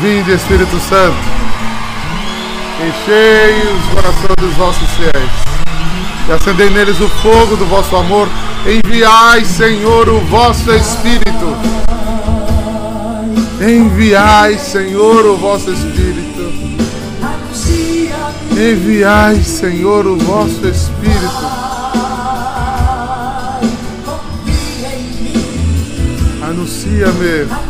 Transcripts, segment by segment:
Vinde, Espírito Santo, enchei os corações dos vossos fiéis e acendei neles o fogo do vosso amor. Enviai, Senhor, o vosso Espírito. Enviai, Senhor, o vosso Espírito. Enviai, Senhor, o vosso Espírito. Anuncia-me.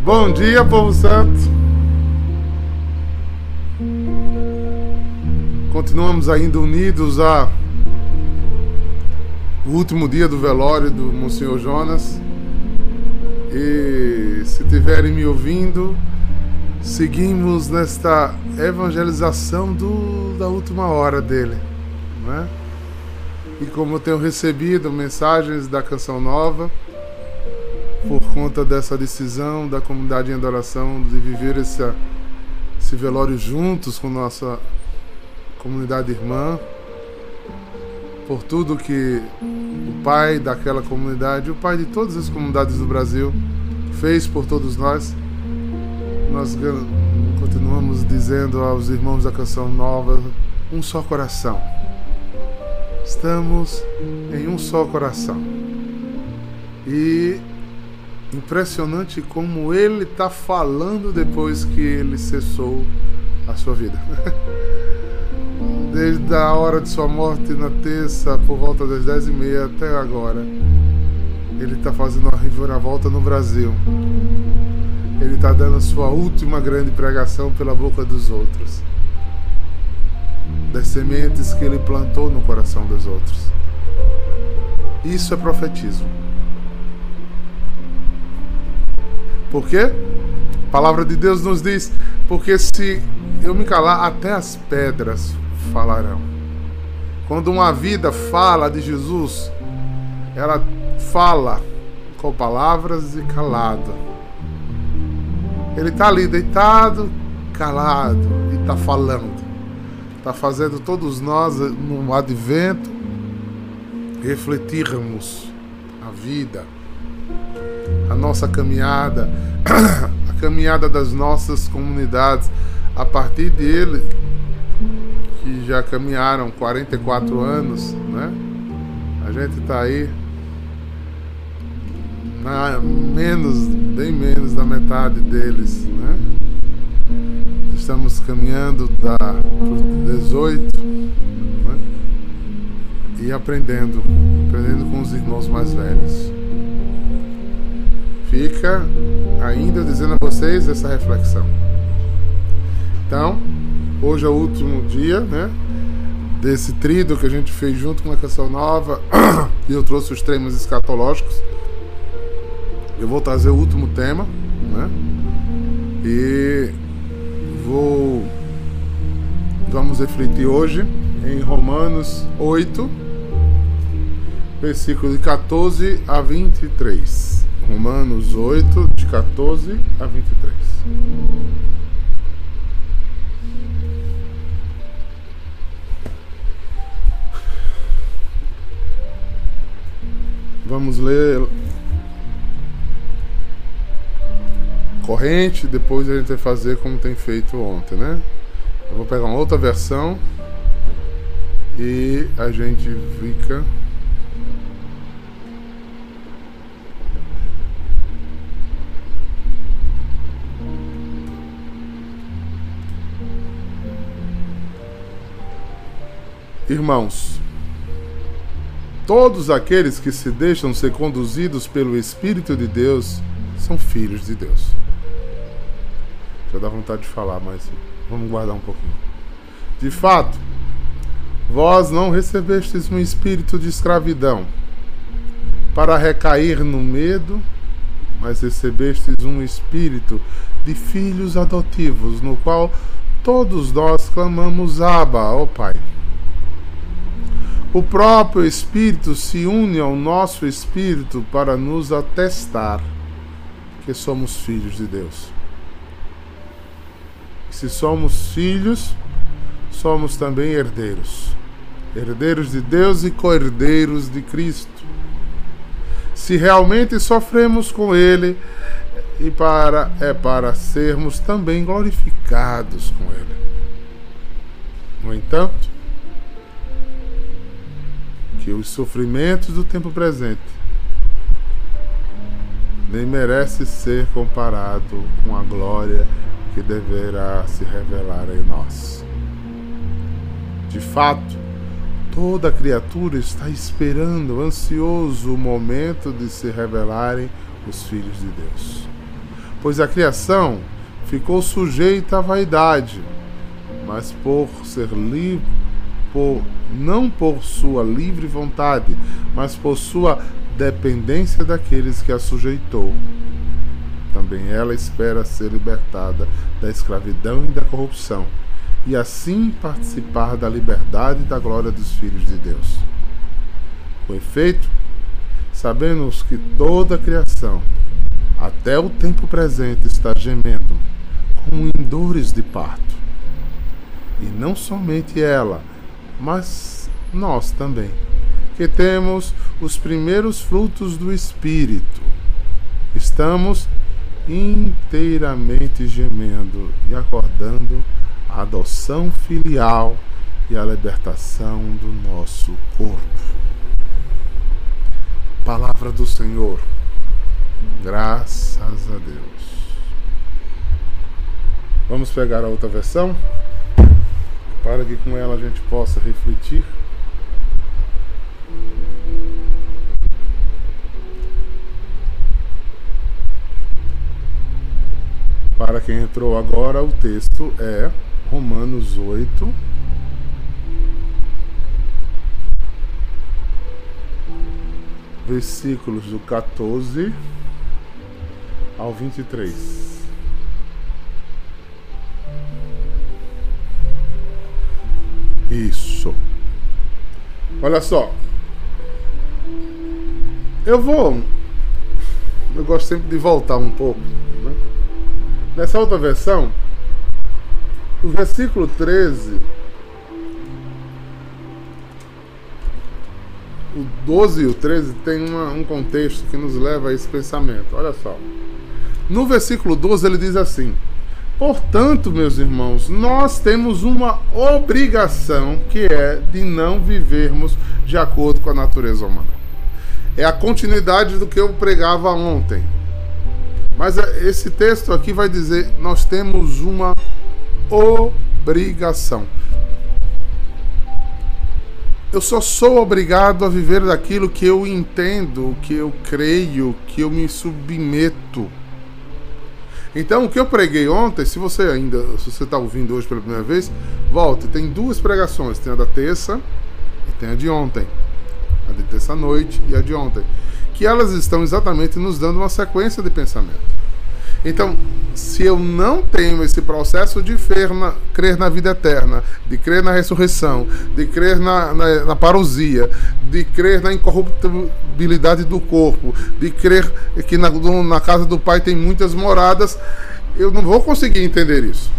Bom dia, povo santo. Continuamos ainda unidos a o último dia do velório do Monsenhor Jonas. E se tiverem me ouvindo, seguimos nesta evangelização do, da última hora dele. Né? E como eu tenho recebido mensagens da Canção Nova, por conta dessa decisão da comunidade em adoração de viver esse, esse velório juntos com nossa comunidade irmã, por tudo que o pai daquela comunidade, o pai de todas as comunidades do Brasil, fez por todos nós. Nós continuamos dizendo aos irmãos da Canção Nova: um só coração. Estamos em um só coração. E impressionante como ele está falando depois que ele cessou a sua vida. Desde a hora de sua morte na terça, por volta das dez e meia até agora, ele está fazendo uma reviravolta no Brasil. Ele está dando sua última grande pregação pela boca dos outros. Das sementes que ele plantou no coração dos outros. Isso é profetismo. Por quê? A palavra de Deus nos diz: porque se eu me calar, até as pedras falarão. Quando uma vida fala de Jesus, ela fala com palavras e calado. Ele está ali deitado, calado e está falando. Está fazendo todos nós no advento refletirmos a vida a nossa caminhada, a caminhada das nossas comunidades, a partir dele, que já caminharam 44 anos, né? A gente está aí na menos, bem menos da metade deles, né? Estamos caminhando da 18 né? e aprendendo, aprendendo com os irmãos mais velhos fica ainda dizendo a vocês essa reflexão. Então, hoje é o último dia, né? Desse trido que a gente fez junto com a Canção Nova e eu trouxe os temas escatológicos. Eu vou trazer o último tema, né? E vou. Vamos refletir hoje em Romanos 8, versículo de 14 a 23. Romanos 8, de 14 a 23. Vamos ler corrente, depois a gente vai fazer como tem feito ontem, né? Eu vou pegar uma outra versão e a gente fica Irmãos, todos aqueles que se deixam ser conduzidos pelo Espírito de Deus são filhos de Deus. Já dá vontade de falar, mas vamos guardar um pouquinho. De fato, vós não recebestes um espírito de escravidão para recair no medo, mas recebestes um espírito de filhos adotivos, no qual todos nós clamamos Abba, ó Pai. O próprio Espírito se une ao nosso espírito para nos atestar que somos filhos de Deus. Se somos filhos, somos também herdeiros. Herdeiros de Deus e co-herdeiros de Cristo. Se realmente sofremos com Ele, e para é para sermos também glorificados com Ele. No entanto, que os sofrimentos do tempo presente nem merece ser comparado com a glória que deverá se revelar em nós. De fato, toda criatura está esperando, ansioso o momento de se revelarem os filhos de Deus. Pois a criação ficou sujeita à vaidade, mas por ser livre, por não por sua livre vontade, mas por sua dependência daqueles que a sujeitou. Também ela espera ser libertada da escravidão e da corrupção, e assim participar da liberdade e da glória dos filhos de Deus. Com efeito, sabemos que toda a criação, até o tempo presente, está gemendo, como em dores de parto. E não somente ela, mas nós também, que temos os primeiros frutos do Espírito. Estamos inteiramente gemendo e acordando a adoção filial e a libertação do nosso corpo. Palavra do Senhor. Graças a Deus. Vamos pegar a outra versão? Para que com ela a gente possa refletir. Para quem entrou agora, o texto é Romanos 8, versículos do 14 ao 23. Isso. Olha só. Eu vou. Eu gosto sempre de voltar um pouco. Né? Nessa outra versão, o versículo 13. O 12 e o 13 tem uma, um contexto que nos leva a esse pensamento. Olha só. No versículo 12 ele diz assim: Portanto, meus irmãos, nós temos uma obrigação que é de não vivermos de acordo com a natureza humana. É a continuidade do que eu pregava ontem. Mas é, esse texto aqui vai dizer: nós temos uma obrigação. Eu só sou obrigado a viver daquilo que eu entendo, que eu creio, que eu me submeto. Então, o que eu preguei ontem, se você ainda, se você está ouvindo hoje pela primeira vez, volte. Tem duas pregações, tem a da terça e tem a de ontem. A de terça noite e a de ontem. Que elas estão exatamente nos dando uma sequência de pensamento. Então, se eu não tenho esse processo de na, crer na vida eterna, de crer na ressurreição, de crer na, na, na parousia, de crer na incorruptibilidade do corpo, de crer que na, na casa do Pai tem muitas moradas, eu não vou conseguir entender isso.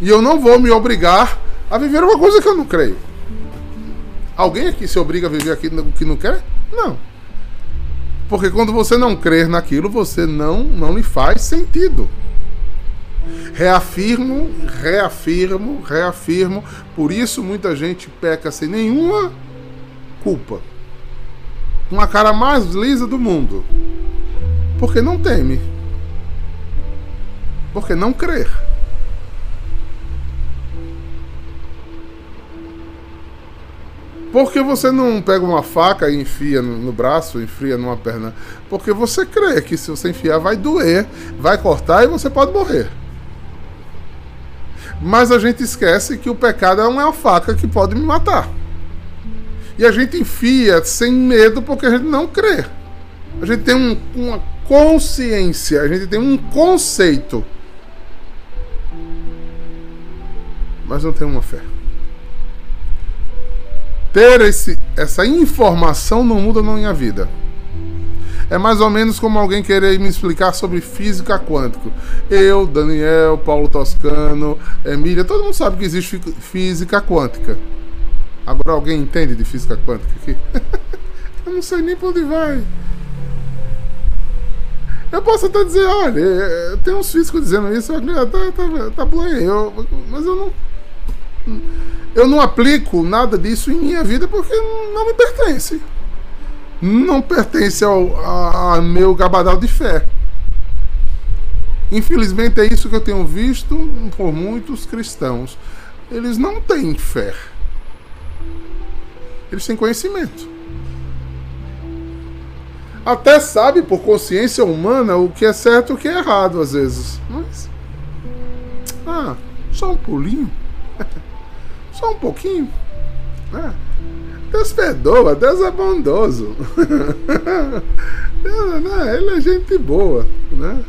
E eu não vou me obrigar a viver uma coisa que eu não creio. Alguém aqui se obriga a viver aquilo que não quer? Não. Porque quando você não crer naquilo, você não, não lhe faz sentido. Reafirmo, reafirmo, reafirmo. Por isso muita gente peca sem nenhuma culpa. Com a cara mais lisa do mundo. Porque não teme. Porque não crer. Por que você não pega uma faca e enfia no, braço, enfia numa perna? Porque você crê que se você enfiar vai doer, vai cortar e você pode morrer. Mas a gente esquece que o pecado é uma faca que pode me matar. E a gente enfia sem medo porque a gente não crê. A gente tem um, uma consciência, a gente tem um conceito. Mas não tem uma fé. Ter esse, essa informação não muda na minha vida. É mais ou menos como alguém querer me explicar sobre física quântica. Eu, Daniel, Paulo Toscano, Emília, todo mundo sabe que existe física quântica. Agora alguém entende de física quântica aqui? eu não sei nem para onde vai. Eu posso até dizer, olha, tem uns físicos dizendo isso, tá, tá, tá bom, eu, mas eu não. Eu não aplico nada disso em minha vida porque não me pertence. Não pertence ao a, a meu gabadal de fé. Infelizmente é isso que eu tenho visto por muitos cristãos. Eles não têm fé. Eles têm conhecimento. Até sabe por consciência humana o que é certo e o que é errado às vezes. Mas. Ah, só um pulinho. Só um pouquinho. É. Deus perdoa, Deus é bondoso. Né, ele é gente boa. Né?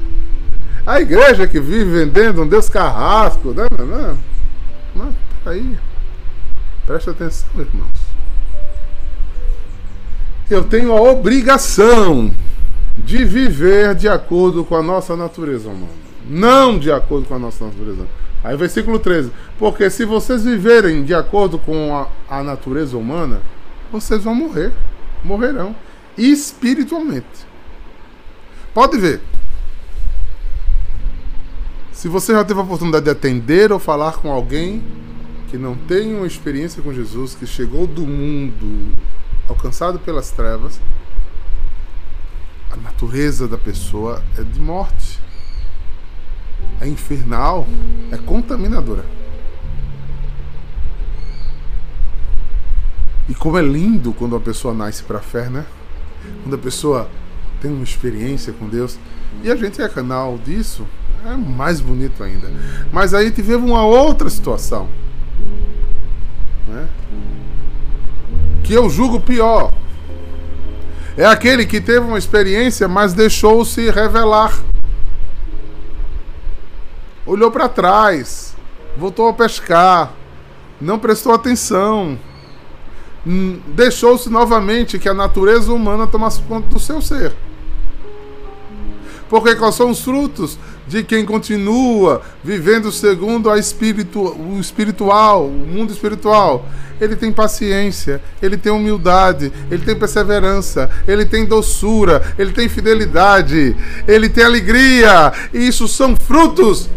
A igreja que vive vendendo um Deus carrasco. Né? Não, não, aí. Presta atenção, irmãos. Eu tenho a obrigação de viver de acordo com a nossa natureza humana. Não de acordo com a nossa natureza humana Aí versículo 13. Porque se vocês viverem de acordo com a, a natureza humana, vocês vão morrer. Morrerão. Espiritualmente. Pode ver. Se você já teve a oportunidade de atender ou falar com alguém que não tem uma experiência com Jesus, que chegou do mundo alcançado pelas trevas, a natureza da pessoa é de morte é infernal, é contaminadora. E como é lindo quando a pessoa nasce para a fé, né? Quando a pessoa tem uma experiência com Deus. E a gente é canal disso, é mais bonito ainda. Mas aí tivemos uma outra situação. Né? Que eu julgo pior. É aquele que teve uma experiência, mas deixou-se revelar olhou para trás, voltou a pescar, não prestou atenção, hum, deixou-se novamente que a natureza humana tomasse conta do seu ser. Porque quais são os frutos de quem continua vivendo segundo a espiritu, o espiritual, o mundo espiritual? Ele tem paciência, ele tem humildade, ele tem perseverança, ele tem doçura, ele tem fidelidade, ele tem alegria. E isso são frutos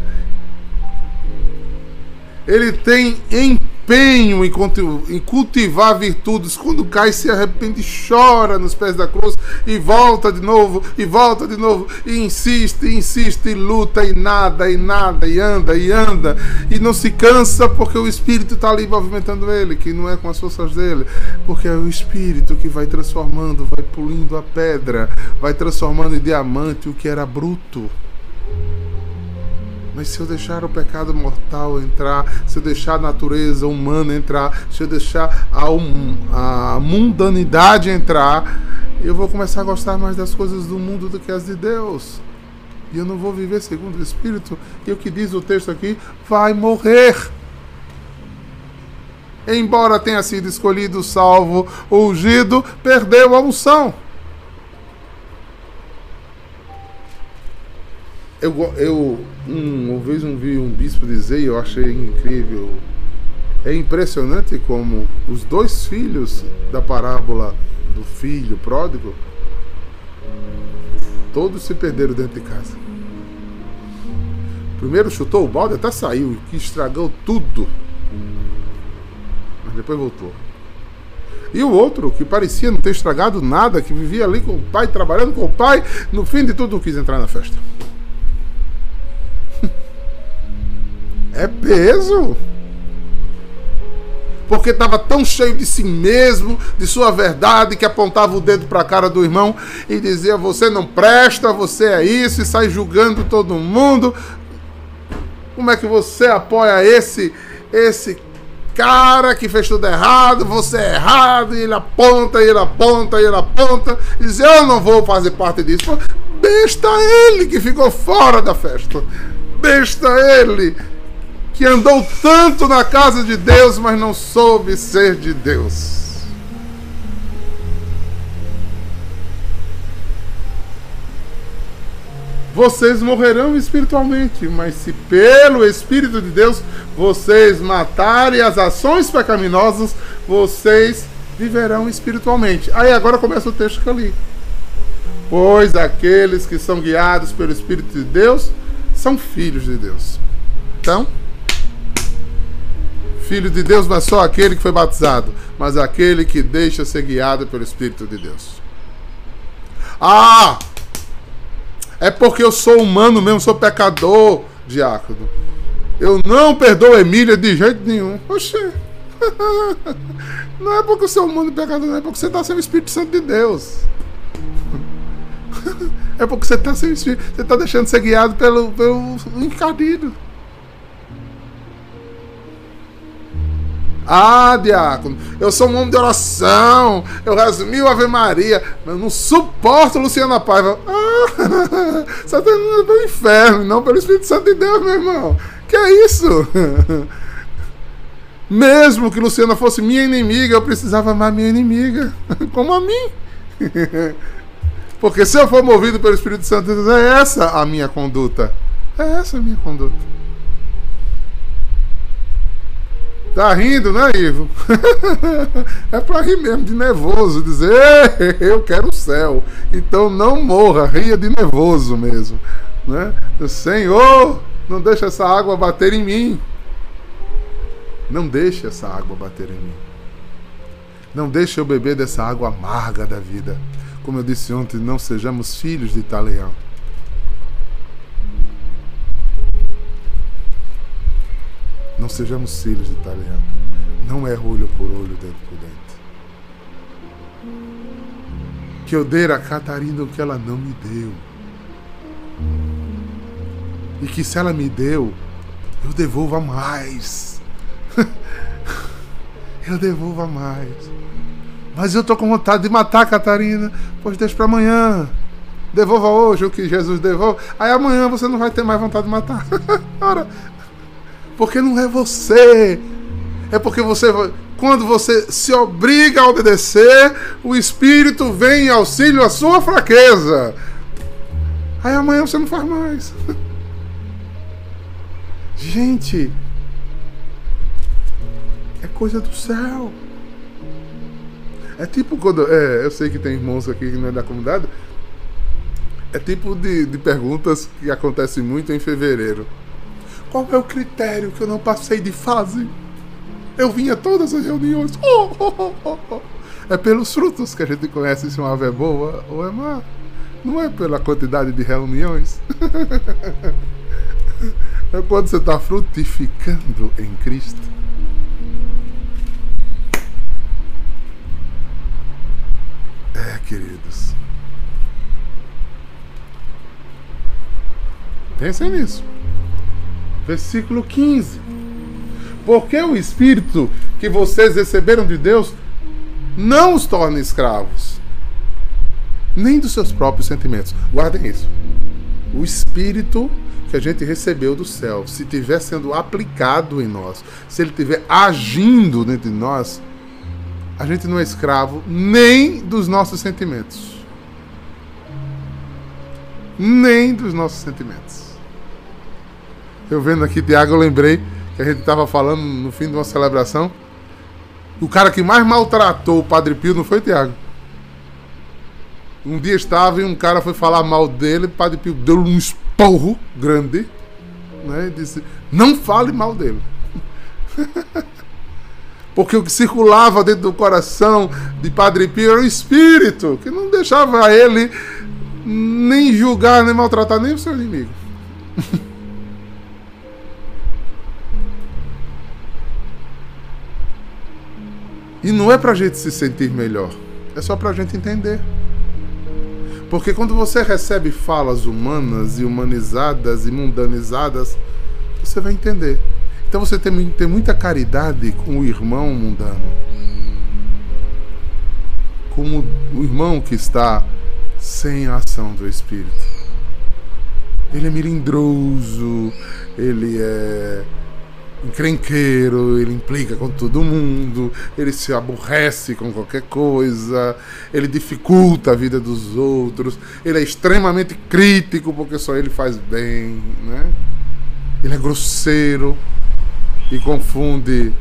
ele tem empenho em cultivar virtudes. Quando cai, se arrepende, chora nos pés da cruz e volta de novo, e volta de novo, e insiste, insiste, e luta, e nada, e nada, e anda, e anda, e não se cansa porque o Espírito está ali movimentando ele, que não é com as forças dele, porque é o Espírito que vai transformando, vai pulindo a pedra, vai transformando em diamante o que era bruto. Mas se eu deixar o pecado mortal entrar, se eu deixar a natureza humana entrar, se eu deixar a, um, a mundanidade entrar, eu vou começar a gostar mais das coisas do mundo do que as de Deus. E eu não vou viver segundo o Espírito. E o que diz o texto aqui? Vai morrer. Embora tenha sido escolhido, salvo, ungido, perdeu a unção. Eu, eu um, uma vez um, vi um bispo dizer eu achei incrível. É impressionante como os dois filhos da parábola do filho pródigo, todos se perderam dentro de casa. primeiro chutou o balde, até saiu, que estragou tudo. Mas depois voltou. E o outro, que parecia não ter estragado nada, que vivia ali com o pai, trabalhando com o pai, no fim de tudo não quis entrar na festa. É peso. Porque estava tão cheio de si mesmo, de sua verdade, que apontava o dedo para a cara do irmão e dizia: Você não presta, você é isso, e sai julgando todo mundo. Como é que você apoia esse, esse cara que fez tudo errado, você é errado, e ele aponta, e ele aponta, e ele aponta, e diz: Eu não vou fazer parte disso. Besta ele que ficou fora da festa. Besta ele que andou tanto na casa de Deus, mas não soube ser de Deus. Vocês morrerão espiritualmente, mas se pelo Espírito de Deus vocês matarem as ações pecaminosas, vocês viverão espiritualmente. Aí agora começa o texto que eu li. Pois aqueles que são guiados pelo Espírito de Deus são filhos de Deus. Então, filho de Deus não é só aquele que foi batizado, mas aquele que deixa ser guiado pelo Espírito de Deus. Ah! É porque eu sou humano mesmo, sou pecador, diácono. Eu não perdoo Emília de jeito nenhum. Oxê. Não é porque você é humano e pecador, não é porque você está sem o Espírito Santo de Deus. É porque você está sem o Espírito. Você está deixando de ser guiado pelo, pelo. Ah, diácono, eu sou um homem de oração, eu rezo mil Ave Maria, mas eu não suporto Luciana Paiva. Ah, está indo pelo inferno, não pelo Espírito Santo de Deus, meu irmão. Que é isso? Mesmo que Luciana fosse minha inimiga, eu precisava amar minha inimiga, como a mim. Porque se eu for movido pelo Espírito Santo, é essa a minha conduta. É essa a minha conduta. Tá rindo, né, Ivo? é pra rir mesmo, de nervoso, dizer, eu quero o céu. Então não morra, ria de nervoso mesmo. Né? Senhor, não deixa essa água bater em mim. Não deixe essa água bater em mim. Não deixe eu beber dessa água amarga da vida. Como eu disse ontem, não sejamos filhos de Italião. Não sejamos filhos de Italião. Não é olho por olho, dente por dente. Que eu dei a Catarina o que ela não me deu. E que se ela me deu, eu devolva mais. eu devolva mais. Mas eu tô com vontade de matar a Catarina. Pois deixa para amanhã. Devolva hoje o que Jesus devolve. Aí amanhã você não vai ter mais vontade de matar. Ora, porque não é você. É porque você. Quando você se obriga a obedecer, o Espírito vem em auxílio à sua fraqueza. Aí amanhã você não faz mais. Gente, é coisa do céu. É tipo quando. É, eu sei que tem irmãos aqui que não é da comunidade. É tipo de, de perguntas que acontecem muito em fevereiro. Qual é o critério que eu não passei de fase? Eu vinha a todas as reuniões. Oh, oh, oh, oh, é pelos frutos que a gente conhece se uma ave é boa ou é má. Não é pela quantidade de reuniões. é quando você está frutificando em Cristo. É, queridos. Pensem nisso versículo 15. Porque o Espírito que vocês receberam de Deus não os torna escravos, nem dos seus próprios sentimentos. Guardem isso. O Espírito que a gente recebeu do céu, se estiver sendo aplicado em nós, se ele estiver agindo dentro de nós, a gente não é escravo nem dos nossos sentimentos. Nem dos nossos sentimentos. Eu vendo aqui, Tiago, eu lembrei que a gente estava falando no fim de uma celebração. O cara que mais maltratou o Padre Pio não foi Tiago. Um dia estava e um cara foi falar mal dele, o Padre Pio deu um esporro grande, né? E disse: Não fale mal dele. Porque o que circulava dentro do coração de Padre Pio era o espírito, que não deixava ele nem julgar, nem maltratar nem o seu inimigo. E não é para a gente se sentir melhor, é só para a gente entender. Porque quando você recebe falas humanas e humanizadas e mundanizadas, você vai entender. Então você tem, tem muita caridade com o irmão mundano. Com o irmão que está sem a ação do Espírito. Ele é melindroso, ele é encrenqueiro, ele implica com todo mundo, ele se aborrece com qualquer coisa, ele dificulta a vida dos outros, ele é extremamente crítico porque só ele faz bem, né? Ele é grosseiro e confunde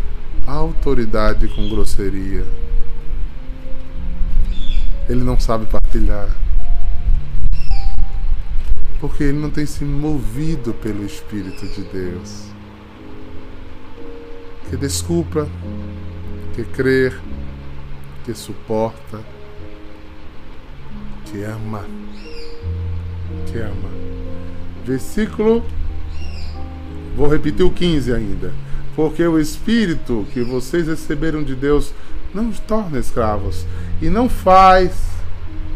autoridade com grosseria. Ele não sabe partilhar. Porque ele não tem se movido pelo Espírito de Deus que desculpa, que crer, que suporta, que ama, que ama. Versículo, vou repetir o 15 ainda. Porque o Espírito que vocês receberam de Deus não os torna escravos e não faz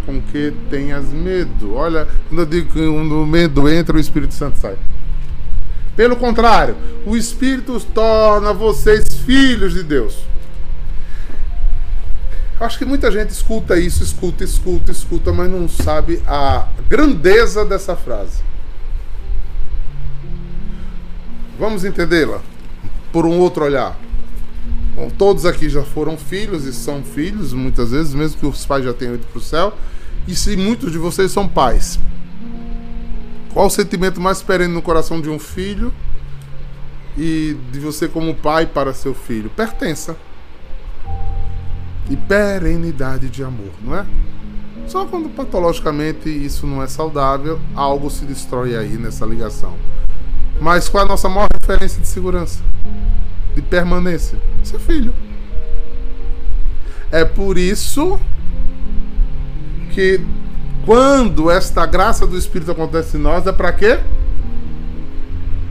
com que tenhas medo. Olha, quando eu digo que no medo entra, o Espírito Santo sai. Pelo contrário, o Espírito torna vocês filhos de Deus. Acho que muita gente escuta isso, escuta, escuta, escuta, mas não sabe a grandeza dessa frase. Vamos entendê-la por um outro olhar. Bom, todos aqui já foram filhos e são filhos, muitas vezes, mesmo que os pais já tenham ido para o céu. E se muitos de vocês são pais, qual o sentimento mais perene no coração de um filho e de você como pai para seu filho? Pertença. E perenidade de amor, não é? Só quando patologicamente isso não é saudável, algo se destrói aí nessa ligação. Mas qual é a nossa maior referência de segurança? De permanência? Seu filho. É por isso que quando esta graça do Espírito acontece em nós, é para quê?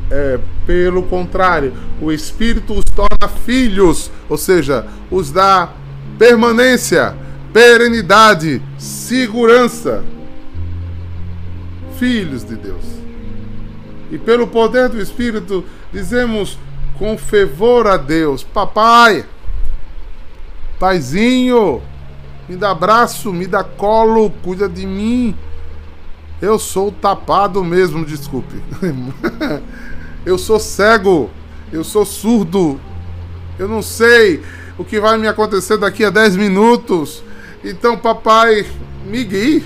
É, pelo contrário, o Espírito os torna filhos, ou seja, os dá permanência, perenidade, segurança. Filhos de Deus. E pelo poder do Espírito, dizemos com fervor a Deus: Papai, Paizinho, me dá abraço, me dá colo, cuida de mim. Eu sou tapado mesmo, desculpe. eu sou cego, eu sou surdo. Eu não sei o que vai me acontecer daqui a 10 minutos. Então, papai, me guie.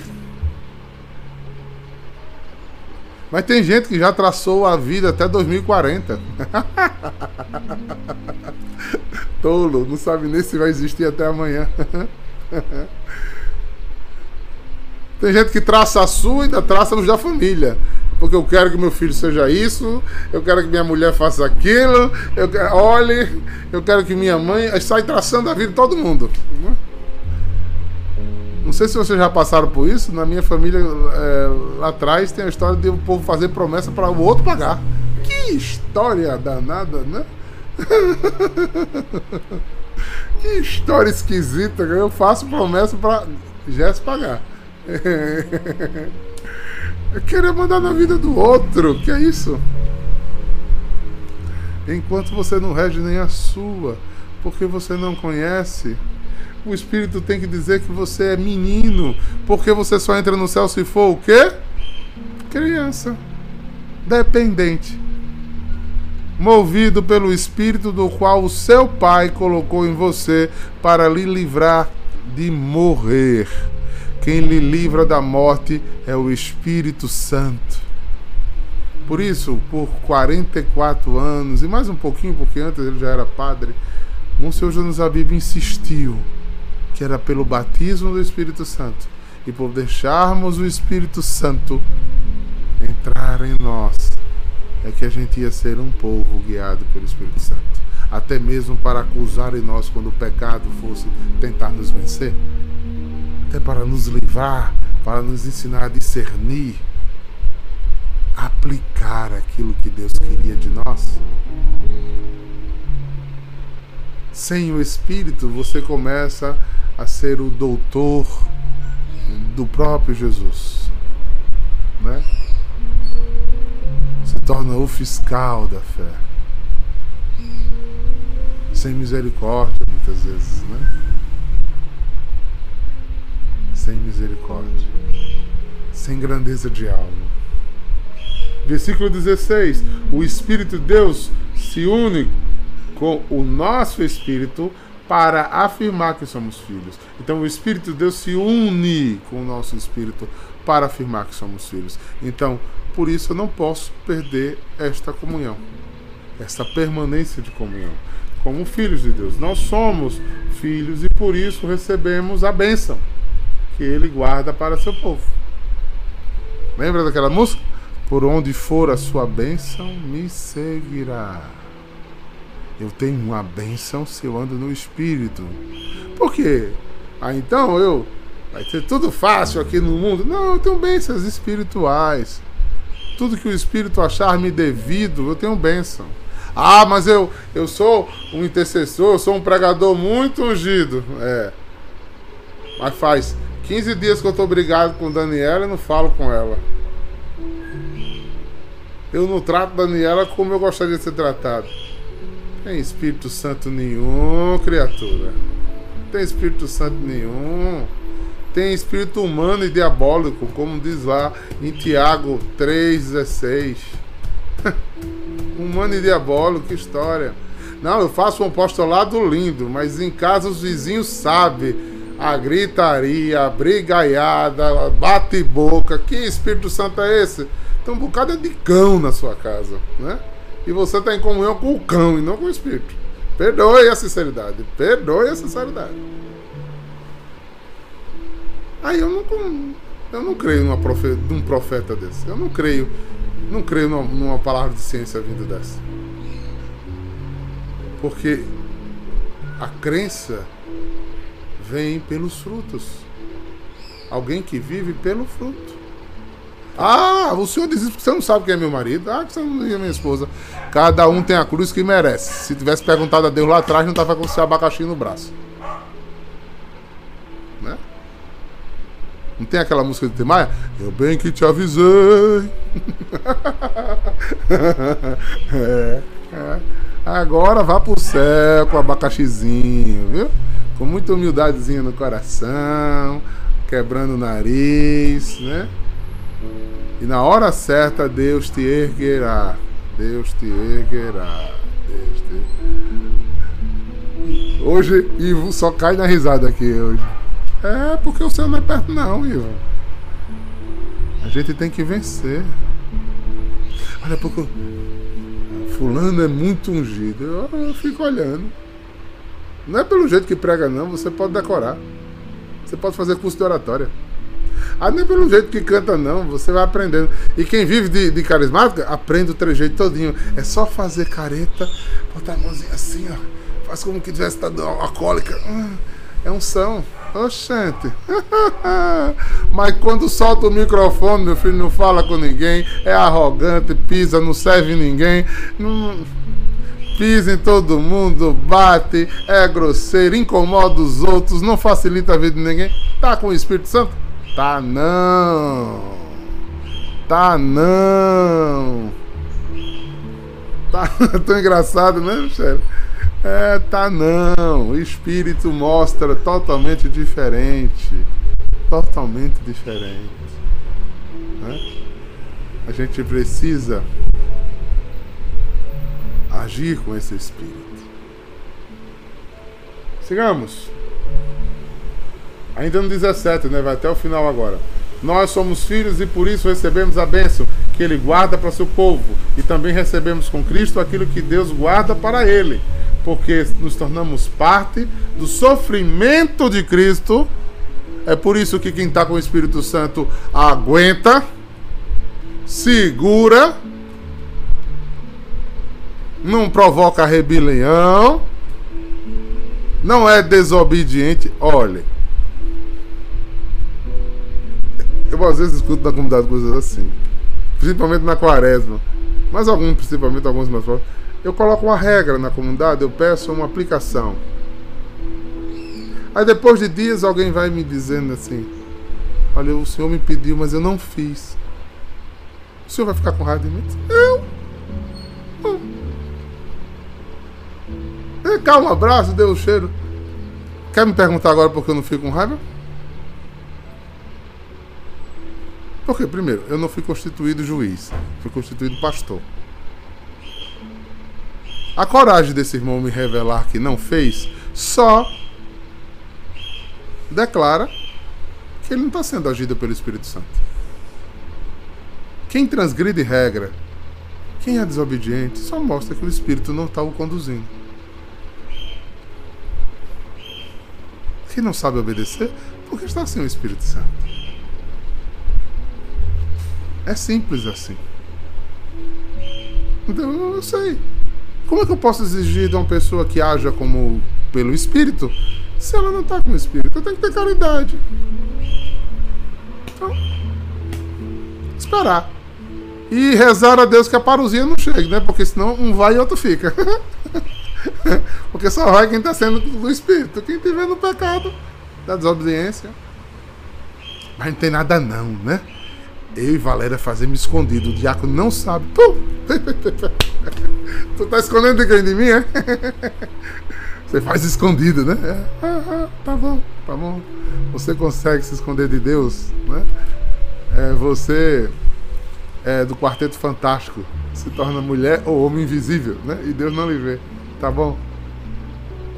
Mas tem gente que já traçou a vida até 2040. Tolo, não sabe nem se vai existir até amanhã. Tem gente que traça a sua e ainda traça os da família. Porque eu quero que meu filho seja isso, eu quero que minha mulher faça aquilo, eu quero, olhe, eu quero que minha mãe. Sai traçando a vida de todo mundo. Não sei se vocês já passaram por isso. Na minha família, é, lá atrás, tem a história de o povo fazer promessa para o outro pagar. Que história danada, né? Que história esquisita. Eu faço promessa pra Jess pagar. Eu queria mandar na vida do outro. Que é isso? Enquanto você não rege nem a sua, porque você não conhece. O Espírito tem que dizer que você é menino, porque você só entra no céu se for o quê? Criança. Dependente movido pelo Espírito do qual o seu Pai colocou em você para lhe livrar de morrer. Quem lhe livra da morte é o Espírito Santo. Por isso, por 44 anos, e mais um pouquinho, porque antes ele já era padre, Monsenhor Jonas Abib insistiu que era pelo batismo do Espírito Santo e por deixarmos o Espírito Santo entrar em nós é que a gente ia ser um povo guiado pelo Espírito Santo, até mesmo para acusar em nós quando o pecado fosse tentar nos vencer, até para nos livrar, para nos ensinar a discernir, aplicar aquilo que Deus queria de nós. Sem o Espírito, você começa a ser o doutor do próprio Jesus, né? Torna o fiscal da fé. Sem misericórdia, muitas vezes, né? Sem misericórdia. Sem grandeza de alma. Versículo 16: O Espírito de Deus se une com o nosso espírito para afirmar que somos filhos. Então o Espírito de Deus se une com o nosso espírito para afirmar que somos filhos. Então, por isso eu não posso perder esta comunhão, esta permanência de comunhão. Como filhos de Deus, nós somos filhos e por isso recebemos a bênção que Ele guarda para seu povo. Lembra daquela música? Por onde for a sua bênção, me seguirá. Eu tenho uma bênção se eu ando no Espírito. Por quê? Ah, então eu. Vai ter tudo fácil aqui no mundo. Não, eu tenho bênçãos espirituais. Tudo que o Espírito achar me devido, eu tenho bênção. Ah, mas eu, eu sou um intercessor, eu sou um pregador muito ungido. É. Mas faz 15 dias que eu estou brigado com Daniela e não falo com ela. Eu não trato Daniela como eu gostaria de ser tratado. Tem Espírito Santo nenhum, criatura. Tem Espírito Santo nenhum. Tem espírito humano e diabólico, como diz lá em Tiago 3,16. humano e diabólico, que história. Não, eu faço um apostolado lindo, mas em casa os vizinhos sabem a gritaria, a brigaiada, bate-boca. Que Espírito Santo é esse? Tem um bocado de cão na sua casa, né? E você está em comunhão com o cão e não com o Espírito. Perdoe a sinceridade. Perdoe a sinceridade. Aí eu não, eu não creio numa profeta, num profeta desse. Eu não creio. Não creio numa, numa palavra de ciência vindo dessa. Porque a crença vem pelos frutos. Alguém que vive pelo fruto. Ah, o senhor diz isso porque você não sabe quem é meu marido. Ah, que você não é minha esposa. Cada um tem a cruz que merece. Se tivesse perguntado a Deus lá atrás, não tava com esse abacaxi no braço. Né? Não tem aquela música de Timaya? Eu bem que te avisei. é, é. Agora vá pro céu com abacaxizinho, viu? com muita humildadezinha no coração, quebrando o nariz, né? E na hora certa Deus te erguerá. Deus te erguerá. Deus te... Hoje Ivo só cai na risada aqui hoje. É porque o céu não é perto não, Ivo. A gente tem que vencer. Olha, pouco. Fulano é muito ungido. Eu, eu fico olhando. Não é pelo jeito que prega, não. Você pode decorar. Você pode fazer curso de oratória. Ah, não é pelo jeito que canta, não. Você vai aprendendo. E quem vive de, de carismática, aprende o trejeito todinho. É só fazer careta, botar a mãozinha assim, ó. Faz como que tivesse dando uma cólica. Hum, é um som. Oxente. Mas quando solta o microfone, meu filho não fala com ninguém, é arrogante, pisa, não serve ninguém. Não pisa em todo mundo, bate, é grosseiro, incomoda os outros, não facilita a vida de ninguém. Tá com o Espírito Santo? Tá não. Tá não. Tá tão engraçado, né, Michele? É, tá não. O espírito mostra totalmente diferente. Totalmente diferente. Né? A gente precisa agir com esse espírito. Sigamos. Ainda no 17, né? Vai até o final agora. Nós somos filhos e por isso recebemos a bênção que ele guarda para seu povo. E também recebemos com Cristo aquilo que Deus guarda para ele. Porque nos tornamos parte do sofrimento de Cristo. É por isso que quem está com o Espírito Santo aguenta, segura não provoca rebelião, não é desobediente. Olha, eu às vezes escuto na comunidade coisas assim, principalmente na quaresma, mas alguns, principalmente alguns mais fortes. Eu coloco uma regra na comunidade, eu peço uma aplicação. Aí depois de dias alguém vai me dizendo assim: Olha, o senhor me pediu, mas eu não fiz. O senhor vai ficar com raiva de mim? Eu? Um abraço, deu um cheiro. Quer me perguntar agora por que eu não fico com raiva? Porque, primeiro, eu não fui constituído juiz, fui constituído pastor. a coragem desse irmão me revelar que não fez, só declara que ele não está sendo agido pelo Espírito Santo. Quem transgride regra, quem é desobediente, só mostra que o Espírito não está o conduzindo. Quem não sabe obedecer, porque está sem o Espírito Santo. É simples assim. Então eu não sei. Como é que eu posso exigir de uma pessoa que haja como pelo Espírito se ela não está com o Espírito? Eu tenho que ter caridade. Então, esperar. E rezar a Deus que a paruzinha não chegue, né? Porque senão um vai e outro fica. Porque só vai quem está sendo do Espírito. Quem estiver no pecado, da desobediência. Mas não tem nada não, né? Eu e Valéria fazemos escondido. O diácono não sabe. Pum! tu tá escondendo de de mim, é? Você faz escondido, né? É. Ah, ah, tá bom, tá bom. Você consegue se esconder de Deus, né? É, você é do Quarteto Fantástico se torna mulher ou homem invisível, né? E Deus não lhe vê. Tá bom?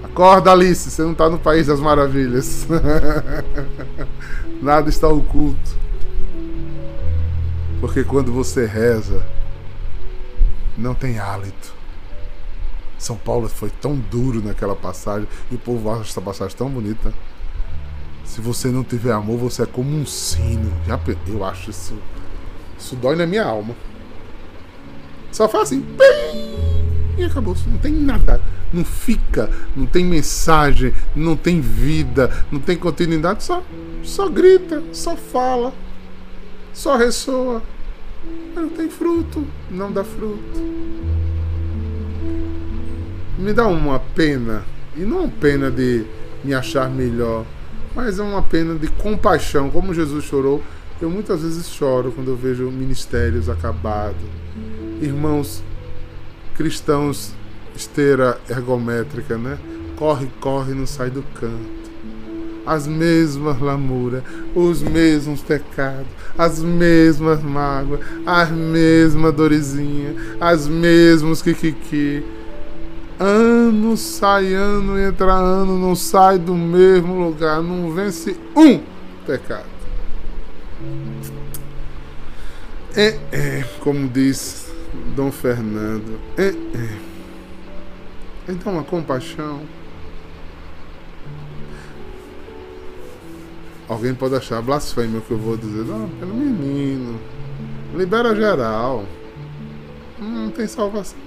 Acorda, Alice, você não está no País das Maravilhas. Nada está oculto. Porque quando você reza, não tem hálito. São Paulo foi tão duro naquela passagem e o povo acha essa passagem tão bonita. Se você não tiver amor, você é como um sino. Já, eu acho isso. Isso dói na minha alma. Só faz assim. e acabou. Não tem nada não fica, não tem mensagem, não tem vida, não tem continuidade, só, só grita, só fala, só ressoa. Não tem fruto, não dá fruto. Me dá uma pena, e não uma pena de me achar melhor, mas é uma pena de compaixão, como Jesus chorou. Eu muitas vezes choro quando eu vejo ministérios acabados, irmãos cristãos esteira ergométrica, né? Corre, corre, não sai do canto. As mesmas lamuras, os mesmos pecados, as mesmas mágoas, as mesmas dorezinhas, as mesmas kikiki. Ano sai ano, entra ano, não sai do mesmo lugar, não vence um pecado. É, é, como diz Dom Fernando, é, é. Então a compaixão. Alguém pode achar blasfêmia o que eu vou dizer. Não, pelo menino. Libera geral. Não tem salvação.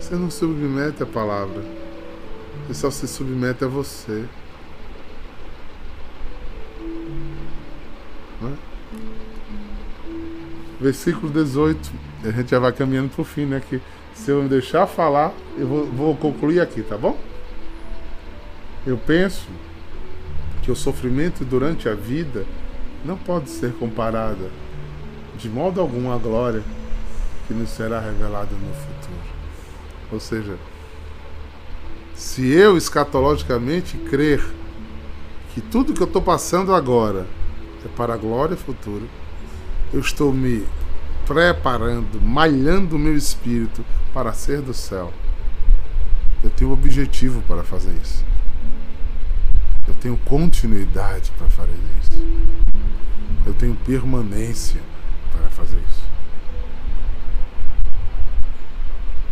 Você não submete a palavra. Você só se submete a você. Versículo 18 a gente já vai caminhando pro fim, né? Que se eu me deixar falar, eu vou, vou concluir aqui, tá bom? Eu penso que o sofrimento durante a vida não pode ser comparado de modo algum à glória que nos será revelada no futuro. Ou seja, se eu escatologicamente crer que tudo que eu estou passando agora é para a glória futura, eu estou me preparando, malhando o meu espírito para ser do céu. Eu tenho objetivo para fazer isso. Eu tenho continuidade para fazer isso. Eu tenho permanência para fazer isso.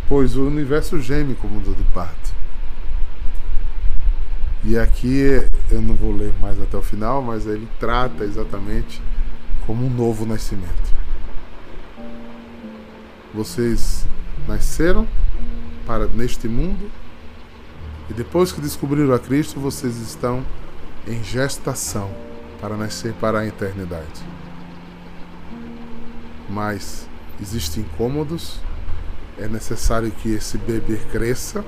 Pois o universo geme como do de parte. E aqui eu não vou ler mais até o final, mas ele trata exatamente como um novo nascimento. Vocês nasceram para neste mundo e depois que descobriram a Cristo, vocês estão em gestação para nascer para a eternidade. Mas existem incômodos, é necessário que esse bebê cresça,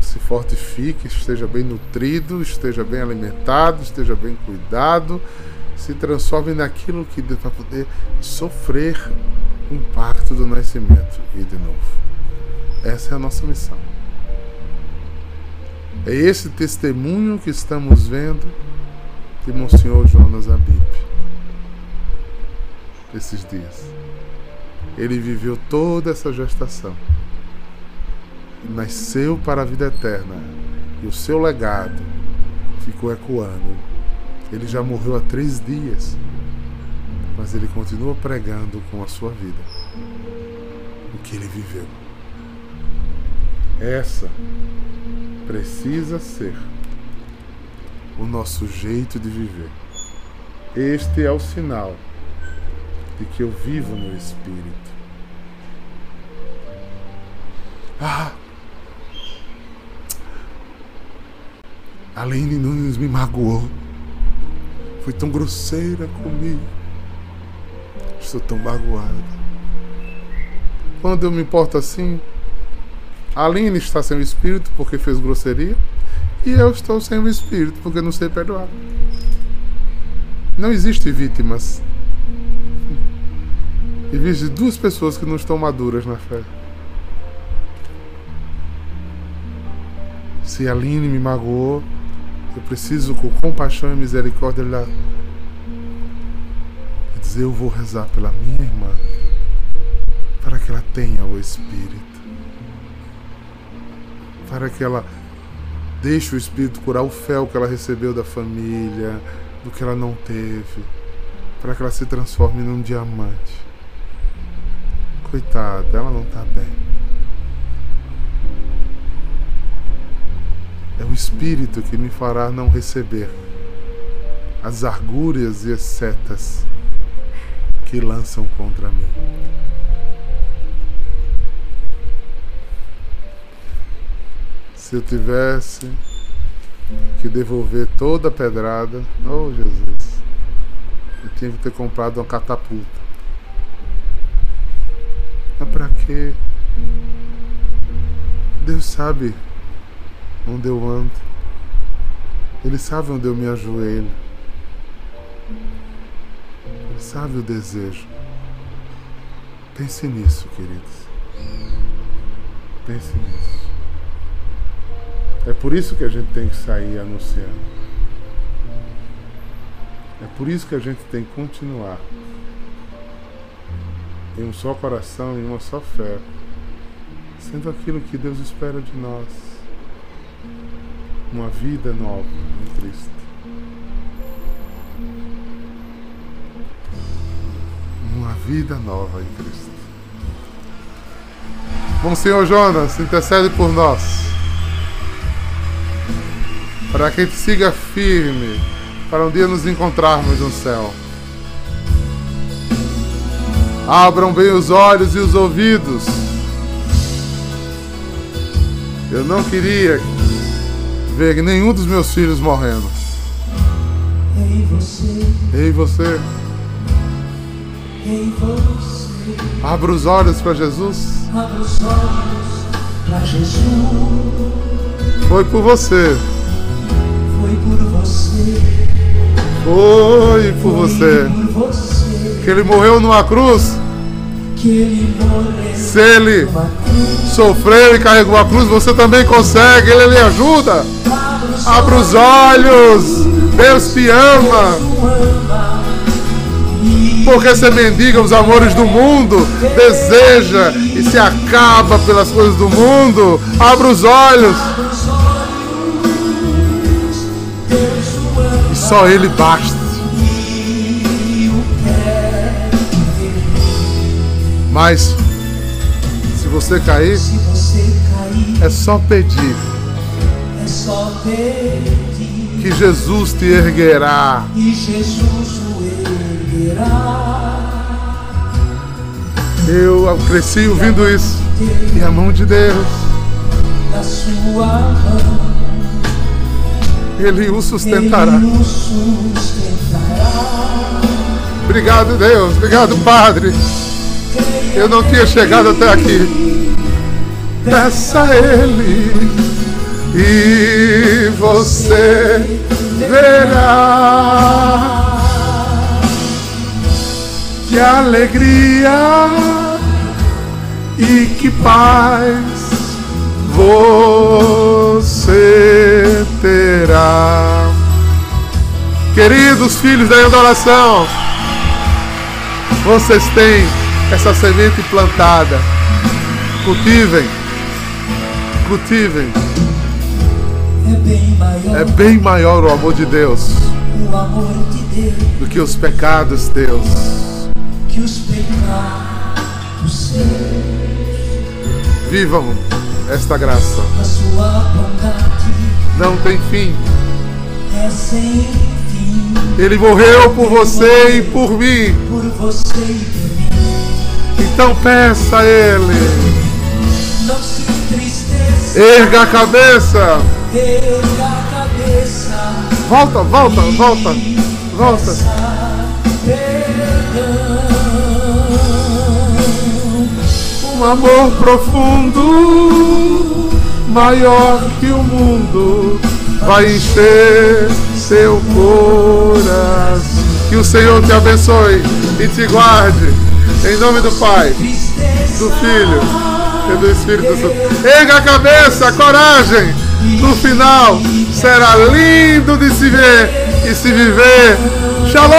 se fortifique, esteja bem nutrido, esteja bem alimentado, esteja bem cuidado, se transforme naquilo que para poder sofrer impacto do nascimento e de novo. Essa é a nossa missão. É esse testemunho que estamos vendo de Monsenhor Jonas Abib esses dias. ele viveu toda essa gestação. Nasceu para a vida eterna e o seu legado ficou ecoando. Ele já morreu há três dias, mas ele continua pregando com a sua vida o que ele viveu. Essa precisa ser o nosso jeito de viver. Este é o sinal de que eu vivo no Espírito. Ah! Aline Nunes me magoou. Foi tão grosseira comigo. Estou tão magoada. Quando eu me importo assim, a Aline está sem o espírito porque fez grosseria. E eu estou sem o espírito porque não sei perdoar. Não existe vítimas. Existem duas pessoas que não estão maduras na fé. Se a Aline me magoou, eu preciso com compaixão e misericórdia lá dizer eu vou rezar pela minha irmã para que ela tenha o Espírito, para que ela deixe o Espírito curar o fel que ela recebeu da família, do que ela não teve, para que ela se transforme num diamante. Coitada, ela não está bem. É o Espírito que me fará não receber as argúrias e as setas que lançam contra mim. Se eu tivesse que devolver toda a pedrada, oh Jesus, eu tinha que ter comprado uma catapulta. Mas para quê? Deus sabe onde eu ando. Ele sabe onde eu me ajoelho. Ele sabe o desejo. Pense nisso, queridos. Pense nisso. É por isso que a gente tem que sair anunciando. É por isso que a gente tem que continuar em um só coração, em uma só fé, sendo aquilo que Deus espera de nós uma vida nova em Cristo. Uma vida nova em Cristo. Bom Senhor Jonas, intercede por nós. Para que a gente siga firme, para um dia nos encontrarmos no céu. Abram bem os olhos e os ouvidos. Eu não queria ver nenhum dos meus filhos morrendo. Ei você, Ei você, ei você, abra os olhos para Jesus. abra os olhos pra Jesus. Foi por você, Foi por você, Que ele morreu numa cruz. que ele morreu Se ele sofreu e carregou a cruz, você também consegue. Ele lhe ajuda. Abra os olhos. Deus te ama. Porque você mendiga os amores do mundo, deseja e se acaba pelas coisas do mundo. Abra os olhos. Só Ele basta. Mas se você cair, é só pedir é que Jesus te erguerá. Eu cresci ouvindo isso. E a mão de Deus, Da sua mão Ele o sustentará. Obrigado, Deus. Obrigado, Padre. Eu não tinha chegado até aqui. Peça a Ele e você verá que alegria e que paz você terá. Queridos filhos da adoração, vocês têm essa semente plantada. Cultivem, cultivem. É bem maior É bem maior o amor de Deus o amor de Deus do que os pecados, Deus. que os pecados seus. Vivam esta graça. A sua bondade Não tem fim. é sem fim Ele morreu por você e por mim. por você e por mim. Então peça a Ele. Não se entristeça, Erga a cabeça. erga a cabeça. Volta, volta, volta. Volta. Um amor profundo, maior que o mundo, vai encher seu coração. Que o Senhor te abençoe e te guarde. Em nome do Pai, do Filho e do Espírito Santo. Erga a cabeça, coragem. No final será lindo de se ver e se viver. Shalom!